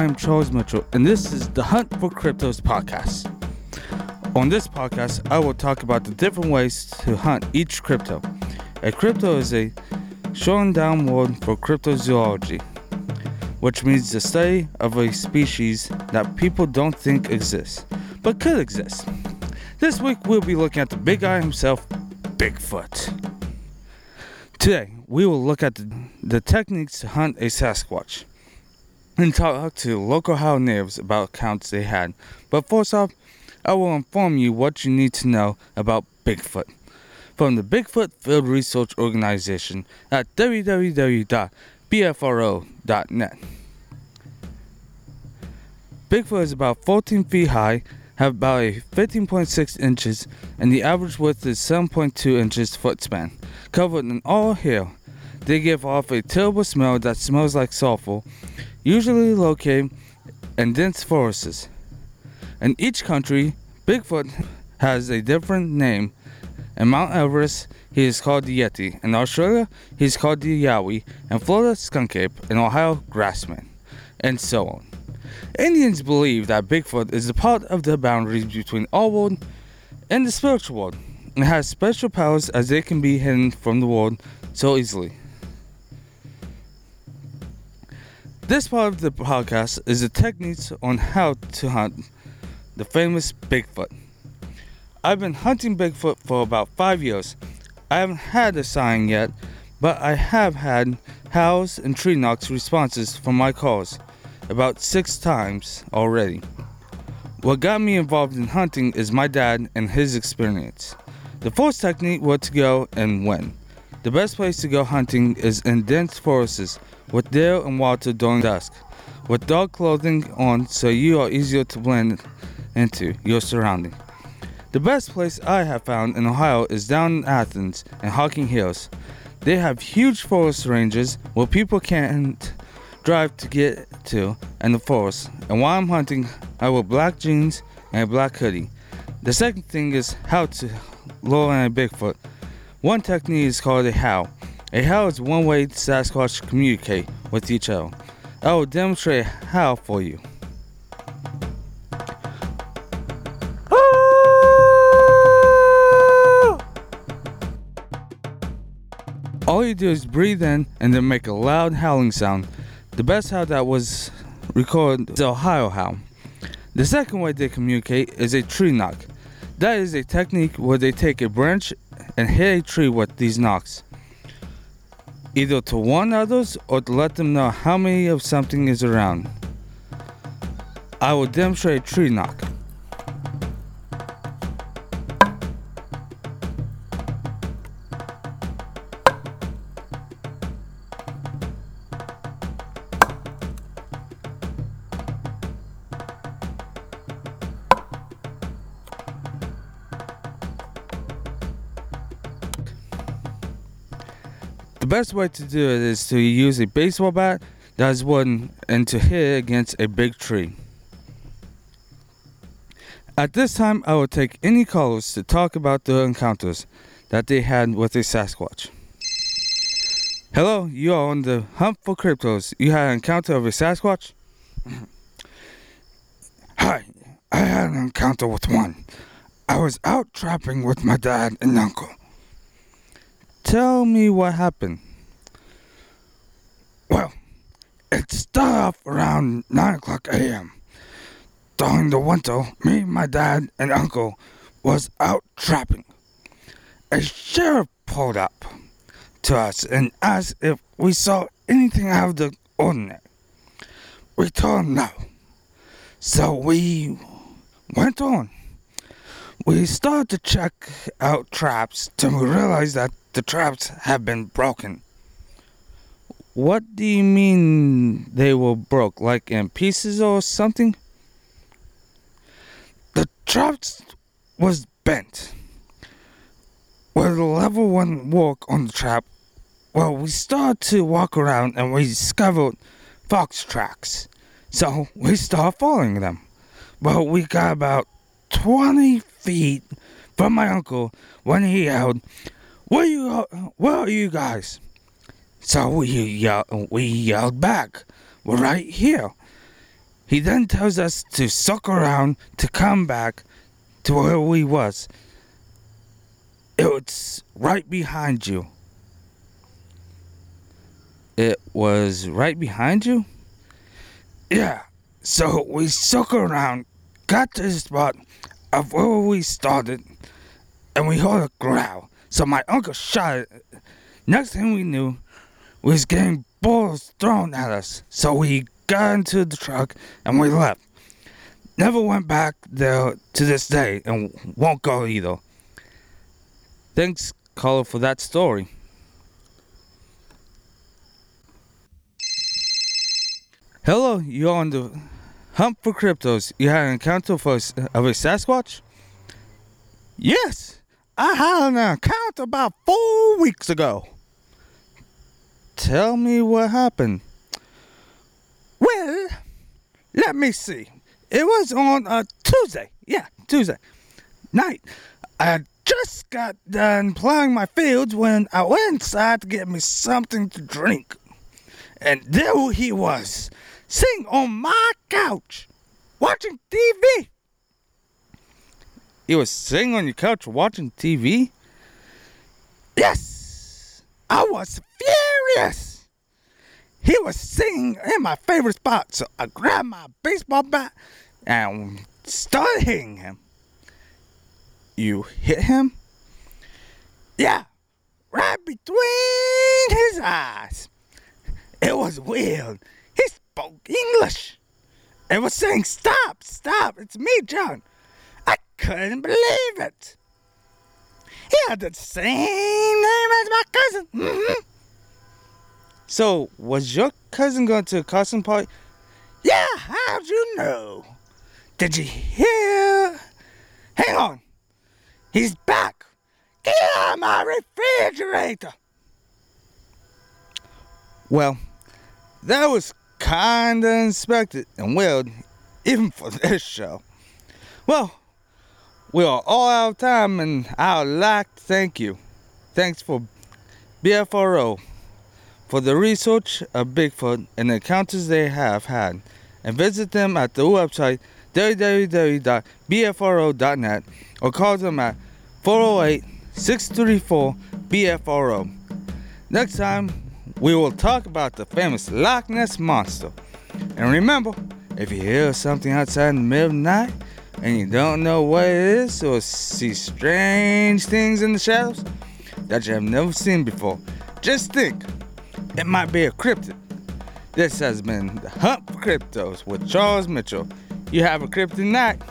I am Charles Mitchell, and this is the Hunt for Cryptos podcast. On this podcast, I will talk about the different ways to hunt each crypto. A crypto is a shortened down word for cryptozoology, which means the study of a species that people don't think exists, but could exist. This week, we'll be looking at the big guy himself, Bigfoot. Today, we will look at the, the techniques to hunt a Sasquatch and talk to local Ohio natives about accounts they had. But first off, I will inform you what you need to know about Bigfoot from the Bigfoot Field Research Organization at www.bfro.net. Bigfoot is about 14 feet high, have about 15.6 inches, and the average width is 7.2 inches foot span, covered in all hair. They give off a terrible smell that smells like sulfur, usually located in dense forests. In each country, Bigfoot has a different name. In Mount Everest, he is called the Yeti. In Australia, he is called the Yowie. In Florida, skunk ape. In Ohio, grassman. And so on. Indians believe that Bigfoot is a part of the boundaries between our world and the spiritual world and has special powers as they can be hidden from the world so easily. This part of the podcast is the techniques on how to hunt the famous Bigfoot. I've been hunting Bigfoot for about five years. I haven't had a sign yet, but I have had howls and tree knocks responses from my calls about six times already. What got me involved in hunting is my dad and his experience. The first technique was to go and when. The best place to go hunting is in dense forests with deer and water during dusk, with dark clothing on so you are easier to blend into your surrounding. The best place I have found in Ohio is down in Athens and Hocking Hills. They have huge forest ranges where people can't drive to get to in the forest. And while I'm hunting, I wear black jeans and a black hoodie. The second thing is how to lure in a Bigfoot. One technique is called a howl. A how is one way Sasquatch communicate with each other. I will demonstrate how for you. All you do is breathe in and then make a loud howling sound. The best howl that was recorded is the Ohio howl. The second way they communicate is a tree knock. That is a technique where they take a branch and hit a tree with these knocks either to warn others or to let them know how many of something is around. I will demonstrate tree knock. The best way to do it is to use a baseball bat that is wooden and to hit against a big tree. At this time, I will take any callers to talk about the encounters that they had with a Sasquatch. Hello, you are on the hunt for cryptos. You had an encounter of a Sasquatch? Hi, I had an encounter with one. I was out trapping with my dad and uncle. Tell me what happened. Well, it started off around 9 o'clock a.m. During the winter, me, my dad, and uncle was out trapping. A sheriff pulled up to us and asked if we saw anything out of the ordinary. We told him no. So we went on. We started to check out traps till we realized that the traps have been broken. What do you mean they were broke? Like in pieces or something? The traps was bent. Where the level one walk on the trap, well, we start to walk around and we discovered fox tracks. So we start following them. Well, we got about 20 feet from my uncle when he yelled, where you? Where are you guys? So we yelled, we yelled back. We're right here. He then tells us to suck around to come back to where we was. It's right behind you. It was right behind you? Yeah. So we suck around, got to the spot of where we started, and we heard a growl. So my uncle shot it. Next thing we knew, we was getting balls thrown at us. So we got into the truck and we left. Never went back there to this day and won't go either. Thanks, caller, for that story. Hello, you're on the hunt for cryptos. You had an encounter for, of a Sasquatch? Yes, I had an encounter about four weeks ago. Tell me what happened. Well, let me see. It was on a Tuesday. Yeah, Tuesday night. I just got done plowing my fields when I went inside to get me something to drink. And there he was, sitting on my couch, watching TV. He was sitting on your couch watching TV? Yes, I was furious. He was sitting in my favorite spot, so I grabbed my baseball bat and started hitting him. You hit him? Yeah, right between his eyes. It was weird. He spoke English. It was saying, Stop, stop, it's me, John. Couldn't believe it. He had the same name as my cousin. Mm-hmm. So, was your cousin going to a costume party? Yeah, how'd you know? Did you hear? Hang on. He's back. Get out of my refrigerator. Well, that was kinda unexpected and weird, even for this show. Well, we are all out of time, and I would like to thank you. Thanks for BFRO for the research of Bigfoot and the encounters they have had, and visit them at the website www.bfro.net or call them at 408 634 BFRO. Next time, we will talk about the famous Loch Ness Monster. And remember, if you hear something outside in the middle of the night and you don't know what it is or see strange things in the shadows that you have never seen before, just think it might be a cryptid. This has been the Hunt for Cryptos with Charles Mitchell. You have a cryptid night.